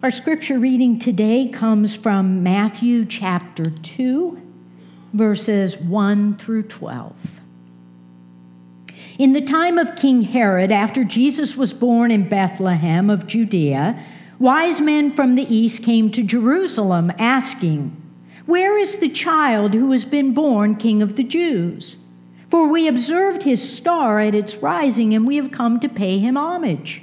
Our scripture reading today comes from Matthew chapter 2, verses 1 through 12. In the time of King Herod, after Jesus was born in Bethlehem of Judea, wise men from the east came to Jerusalem asking, Where is the child who has been born King of the Jews? For we observed his star at its rising, and we have come to pay him homage.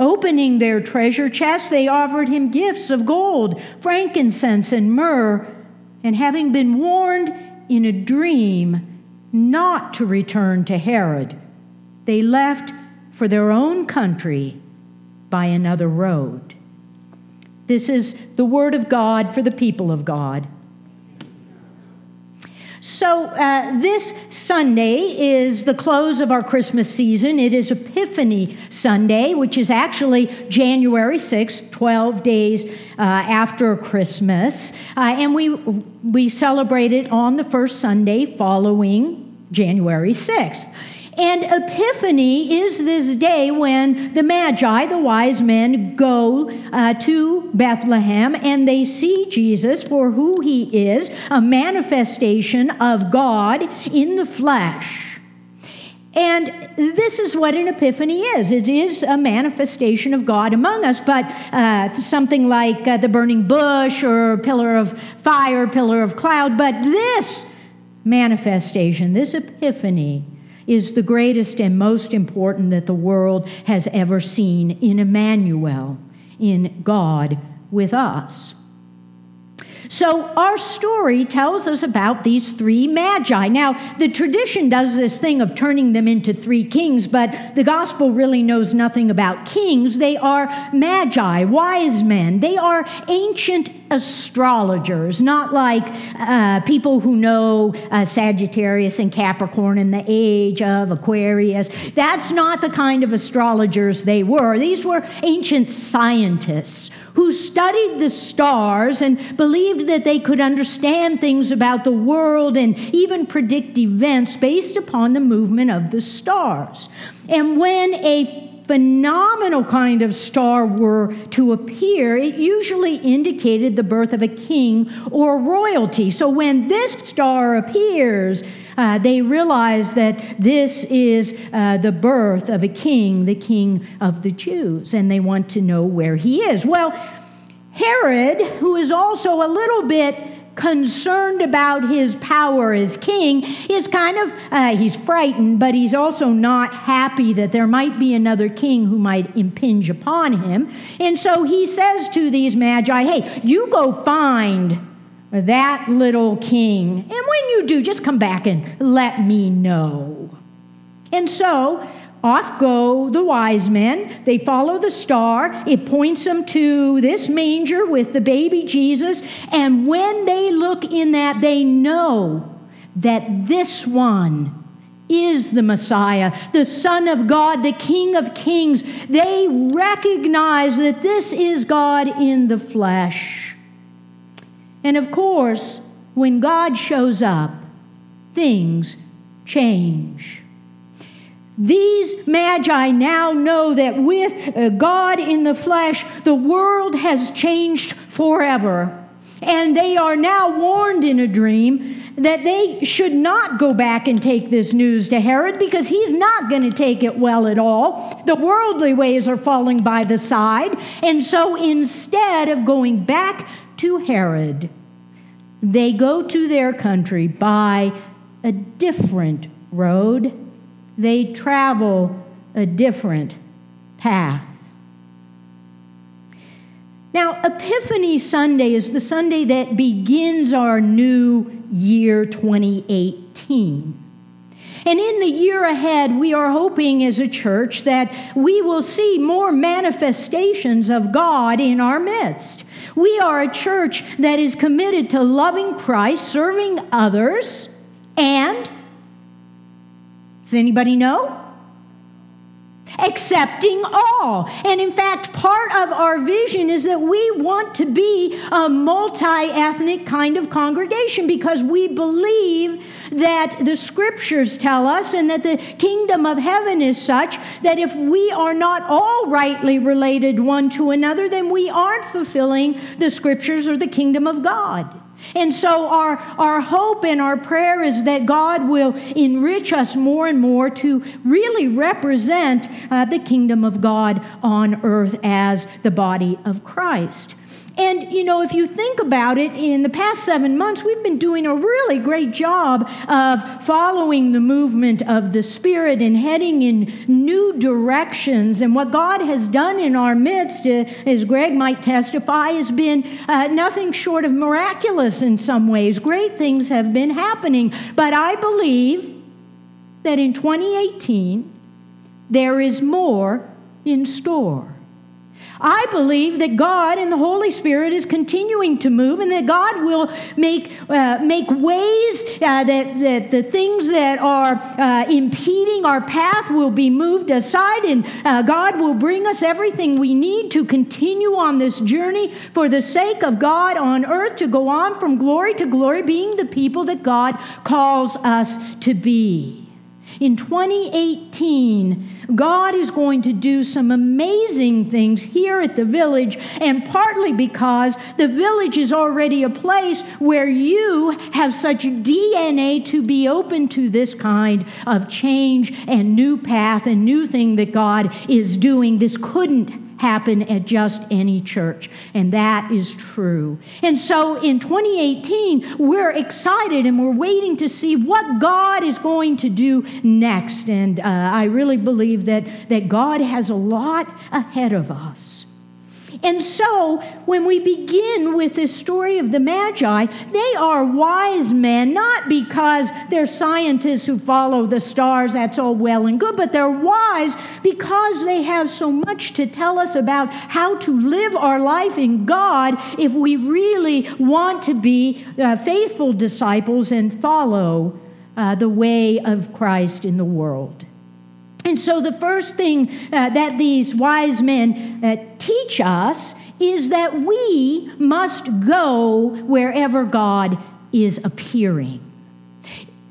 Opening their treasure chest, they offered him gifts of gold, frankincense, and myrrh. And having been warned in a dream not to return to Herod, they left for their own country by another road. This is the word of God for the people of God. So, uh, this Sunday is the close of our Christmas season. It is Epiphany Sunday, which is actually January 6th, 12 days uh, after Christmas. Uh, and we, we celebrate it on the first Sunday following January 6th. And Epiphany is this day when the Magi, the wise men, go uh, to Bethlehem and they see Jesus for who he is a manifestation of God in the flesh. And this is what an epiphany is it is a manifestation of God among us, but uh, something like uh, the burning bush or pillar of fire, pillar of cloud. But this manifestation, this epiphany, is the greatest and most important that the world has ever seen in Emmanuel, in God with us. So, our story tells us about these three magi. Now, the tradition does this thing of turning them into three kings, but the gospel really knows nothing about kings. They are magi, wise men. They are ancient astrologers, not like uh, people who know uh, Sagittarius and Capricorn in the age of Aquarius. That's not the kind of astrologers they were. These were ancient scientists who studied the stars and believed that they could understand things about the world and even predict events based upon the movement of the stars. And when a phenomenal kind of star were to appear, it usually indicated the birth of a king or royalty. So when this star appears, uh, they realize that this is uh, the birth of a king, the king of the Jews, and they want to know where he is. Well, Herod, who is also a little bit concerned about his power as king, is kind of, uh, he's frightened, but he's also not happy that there might be another king who might impinge upon him. And so he says to these magi, hey, you go find that little king. And when you do, just come back and let me know. And so off go the wise men. They follow the star. It points them to this manger with the baby Jesus. And when they look in that, they know that this one is the Messiah, the Son of God, the King of Kings. They recognize that this is God in the flesh. And of course, when God shows up, things change. These magi now know that with uh, God in the flesh, the world has changed forever. And they are now warned in a dream that they should not go back and take this news to Herod because he's not going to take it well at all. The worldly ways are falling by the side. And so instead of going back to Herod, they go to their country by a different road. They travel a different path. Now, Epiphany Sunday is the Sunday that begins our new year 2018. And in the year ahead, we are hoping as a church that we will see more manifestations of God in our midst. We are a church that is committed to loving Christ, serving others, and does anybody know? accepting all. And in fact, part of our vision is that we want to be a multi ethnic kind of congregation because we believe that the scriptures tell us and that the kingdom of heaven is such that if we are not all rightly related one to another, then we aren't fulfilling the scriptures or the kingdom of God. And so, our, our hope and our prayer is that God will enrich us more and more to really represent uh, the kingdom of God on earth as the body of Christ. And, you know, if you think about it, in the past seven months, we've been doing a really great job of following the movement of the Spirit and heading in new directions. And what God has done in our midst, uh, as Greg might testify, has been uh, nothing short of miraculous in some ways. Great things have been happening. But I believe that in 2018, there is more in store. I believe that God and the Holy Spirit is continuing to move and that God will make, uh, make ways uh, that, that the things that are uh, impeding our path will be moved aside and uh, God will bring us everything we need to continue on this journey for the sake of God on earth to go on from glory to glory, being the people that God calls us to be. In 2018, God is going to do some amazing things here at the village, and partly because the village is already a place where you have such DNA to be open to this kind of change and new path and new thing that God is doing. This couldn't happen at just any church. And that is true. And so in 2018, we're excited and we're waiting to see what God is going to do next. And uh, I really believe that, that God has a lot ahead of us. And so, when we begin with this story of the Magi, they are wise men, not because they're scientists who follow the stars, that's all well and good, but they're wise because they have so much to tell us about how to live our life in God if we really want to be uh, faithful disciples and follow uh, the way of Christ in the world. And so, the first thing uh, that these wise men uh, teach us is that we must go wherever God is appearing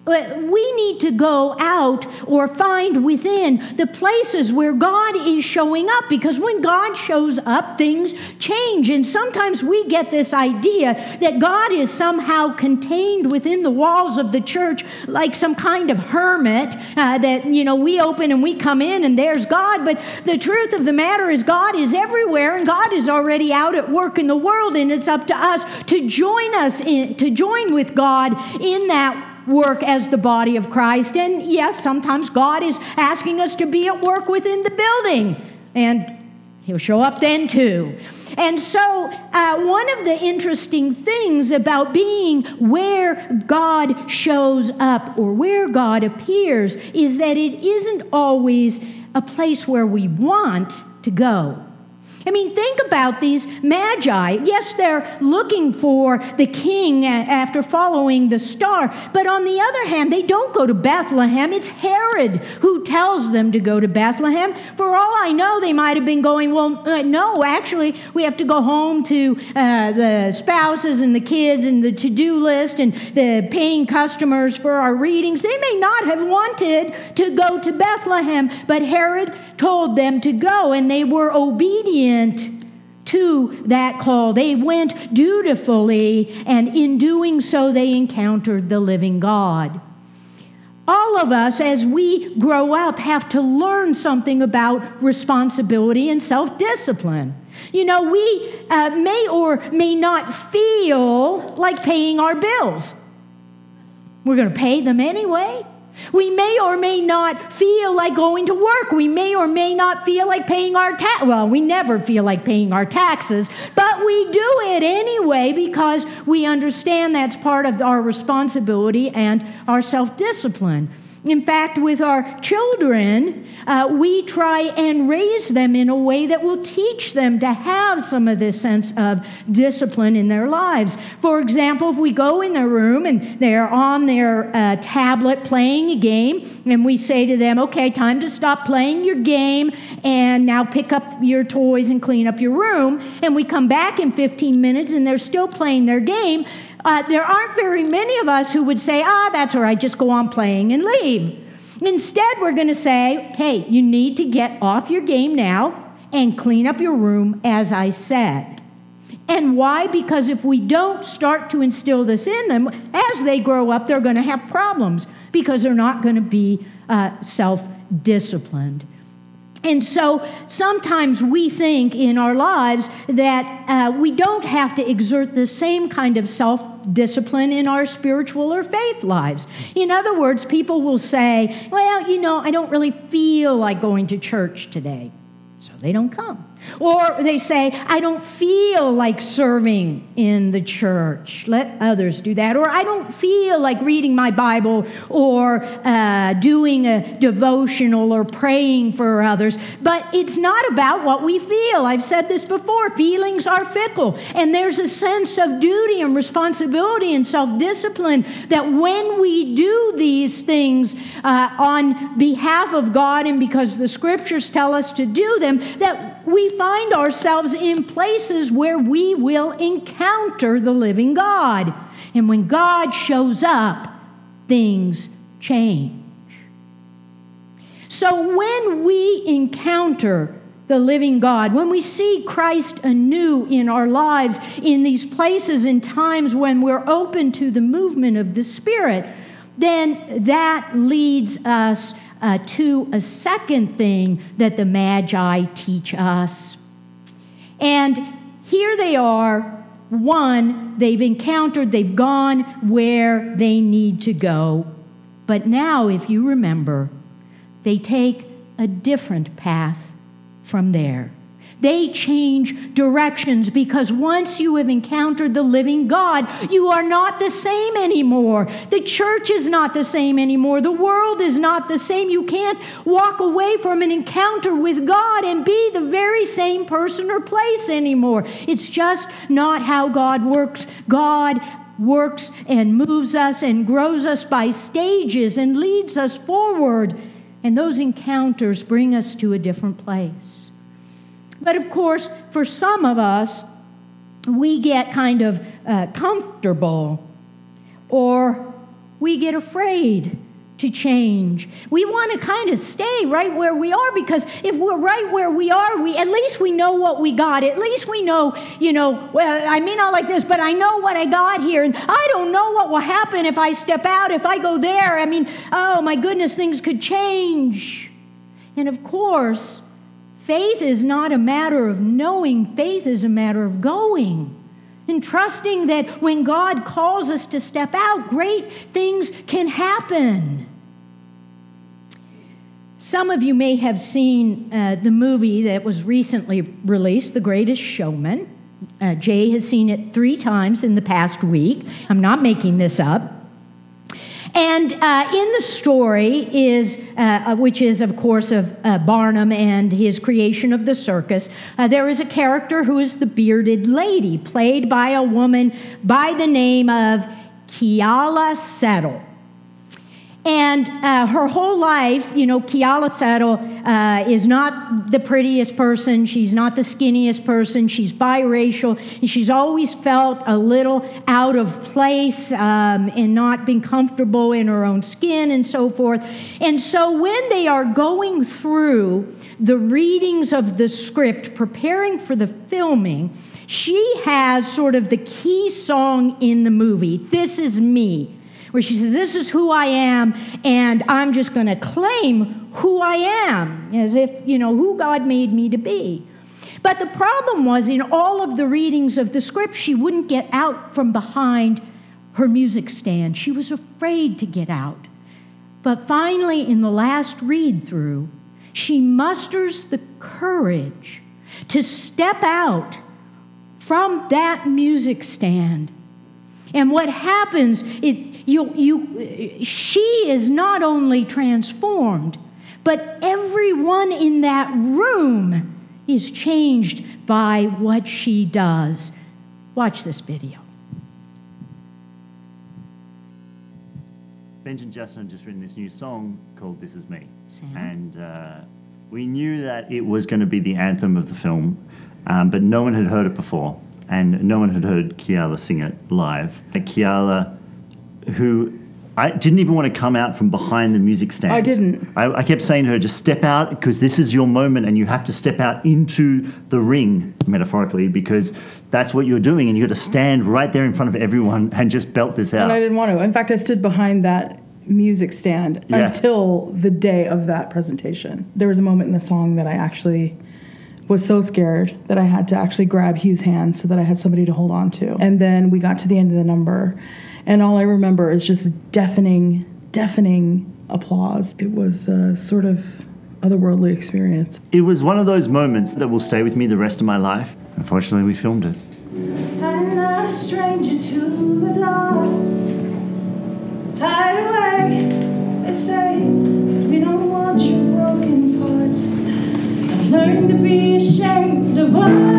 we need to go out or find within the places where God is showing up because when God shows up, things change. And sometimes we get this idea that God is somehow contained within the walls of the church like some kind of hermit uh, that, you know, we open and we come in and there's God. But the truth of the matter is, God is everywhere and God is already out at work in the world. And it's up to us to join us, in, to join with God in that work as the body of Christ. And yes, sometimes God is asking us to be at work within the building, and He'll show up then too. And so, uh, one of the interesting things about being where God shows up or where God appears is that it isn't always a place where we want to go. I mean, think about these magi. Yes, they're looking for the king after following the star, but on the other hand, they don't go to Bethlehem. It's Herod who tells them to go to Bethlehem. For all I know, they might have been going, well, uh, no, actually, we have to go home to uh, the spouses and the kids and the to do list and the paying customers for our readings. They may not have wanted to go to Bethlehem, but Herod told them to go, and they were obedient to that call. They went dutifully, and in doing so, they encountered the living God. All of us, as we grow up, have to learn something about responsibility and self discipline. You know, we uh, may or may not feel like paying our bills. We're going to pay them anyway. We may or may not feel like going to work. We may or may not feel like paying our tax. Well, we never feel like paying our taxes, but we do it anyway because we understand that's part of our responsibility and our self discipline. In fact, with our children, uh, we try and raise them in a way that will teach them to have some of this sense of discipline in their lives. For example, if we go in their room and they're on their uh, tablet playing a game, and we say to them, okay, time to stop playing your game and now pick up your toys and clean up your room, and we come back in 15 minutes and they're still playing their game, uh, there aren't very many of us who would say, ah, that's all right, just go on playing and leave. Instead, we're going to say, hey, you need to get off your game now and clean up your room, as I said. And why? Because if we don't start to instill this in them, as they grow up, they're going to have problems because they're not going to be uh, self disciplined. And so sometimes we think in our lives that uh, we don't have to exert the same kind of self discipline in our spiritual or faith lives. In other words, people will say, Well, you know, I don't really feel like going to church today, so they don't come. Or they say, I don't feel like serving in the church. Let others do that. Or I don't feel like reading my Bible or uh, doing a devotional or praying for others. But it's not about what we feel. I've said this before feelings are fickle. And there's a sense of duty and responsibility and self discipline that when we do these things uh, on behalf of God and because the scriptures tell us to do them, that we find ourselves in places where we will encounter the living God. And when God shows up, things change. So when we encounter the living God, when we see Christ anew in our lives, in these places and times when we're open to the movement of the Spirit, then that leads us uh, to a second thing that the Magi teach us. And here they are. One, they've encountered, they've gone where they need to go. But now, if you remember, they take a different path from there. They change directions because once you have encountered the living God, you are not the same anymore. The church is not the same anymore. The world is not the same. You can't walk away from an encounter with God and be the very same person or place anymore. It's just not how God works. God works and moves us and grows us by stages and leads us forward. And those encounters bring us to a different place. But of course, for some of us, we get kind of uh, comfortable or we get afraid to change. We want to kind of stay right where we are because if we're right where we are, we at least we know what we got. At least we know, you know, well, I may not like this, but I know what I got here and I don't know what will happen if I step out, if I go there. I mean, oh my goodness, things could change. And of course, Faith is not a matter of knowing, faith is a matter of going. And trusting that when God calls us to step out, great things can happen. Some of you may have seen uh, the movie that was recently released, The Greatest Showman. Uh, Jay has seen it three times in the past week. I'm not making this up. And uh, in the story is, uh, which is of course of uh, Barnum and his creation of the circus, uh, there is a character who is the bearded lady, played by a woman by the name of Keala Settle. And uh, her whole life, you know, Keala Settle uh, is not the prettiest person. She's not the skinniest person. She's biracial. She's always felt a little out of place um, and not been comfortable in her own skin and so forth. And so when they are going through the readings of the script, preparing for the filming, she has sort of the key song in the movie, This Is Me where she says, This is who I am, and I'm just going to claim who I am, as if, you know, who God made me to be. But the problem was in all of the readings of the script, she wouldn't get out from behind her music stand. She was afraid to get out. But finally, in the last read through, she musters the courage to step out from that music stand. And what happens, it, you, you, she is not only transformed, but everyone in that room is changed by what she does. Watch this video. Benj and Justin have just written this new song called This Is Me. Sam? And uh, we knew that it was going to be the anthem of the film, um, but no one had heard it before. And no one had heard Keala sing it live. And who I didn't even want to come out from behind the music stand. I didn't. I, I kept saying to her, just step out because this is your moment and you have to step out into the ring, metaphorically, because that's what you're doing and you got to stand right there in front of everyone and just belt this out. And I didn't want to. In fact, I stood behind that music stand Yeah. until the day of that presentation. There was a moment in the song that I actually was so scared that I had to actually grab Hugh's hand so that I had somebody to hold on to. And then we got to the end of the number, and all I remember is just deafening, deafening applause. It was a sort of otherworldly experience. It was one of those moments that will stay with me the rest of my life. Unfortunately, we filmed it. I'm not a stranger to the dark. Hide away, they say, 'cause we don't want your broken parts. I've learned to be ashamed of all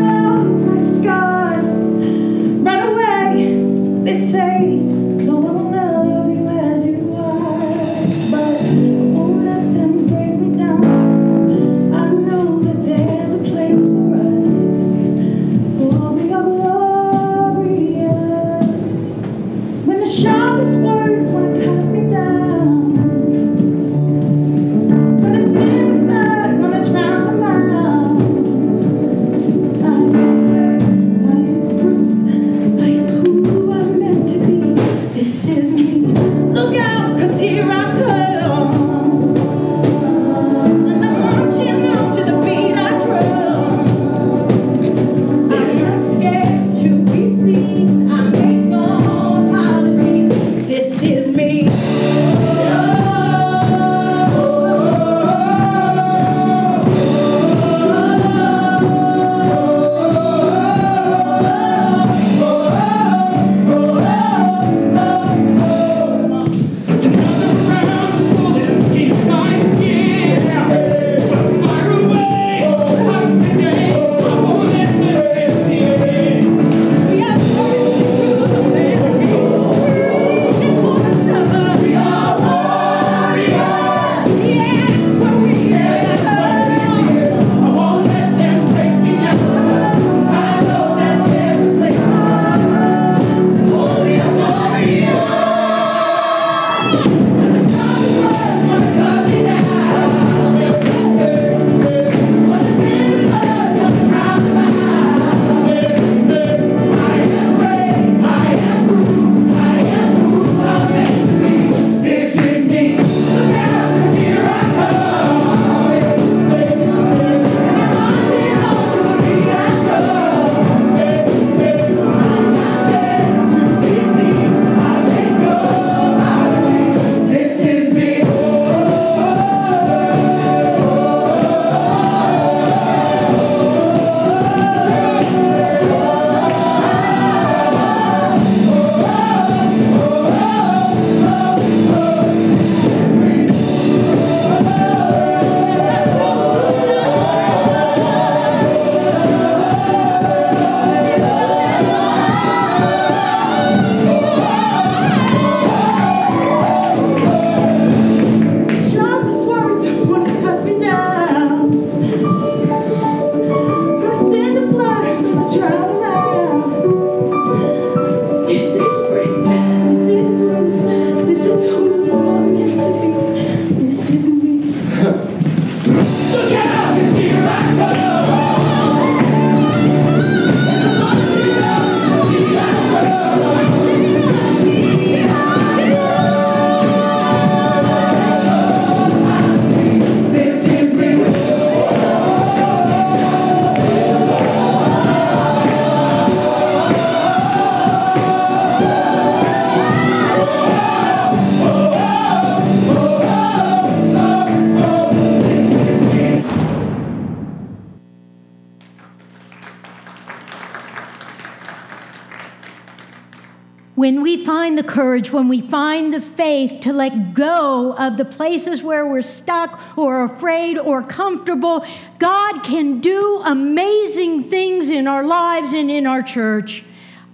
the courage, when we find the faith to let go of the places where we're stuck or afraid or comfortable, God can do amazing things in our lives and in our church.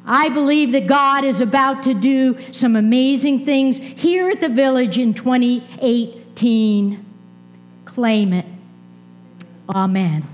I believe that God is about to do some amazing things here at the village in 2018. Claim it. Amen.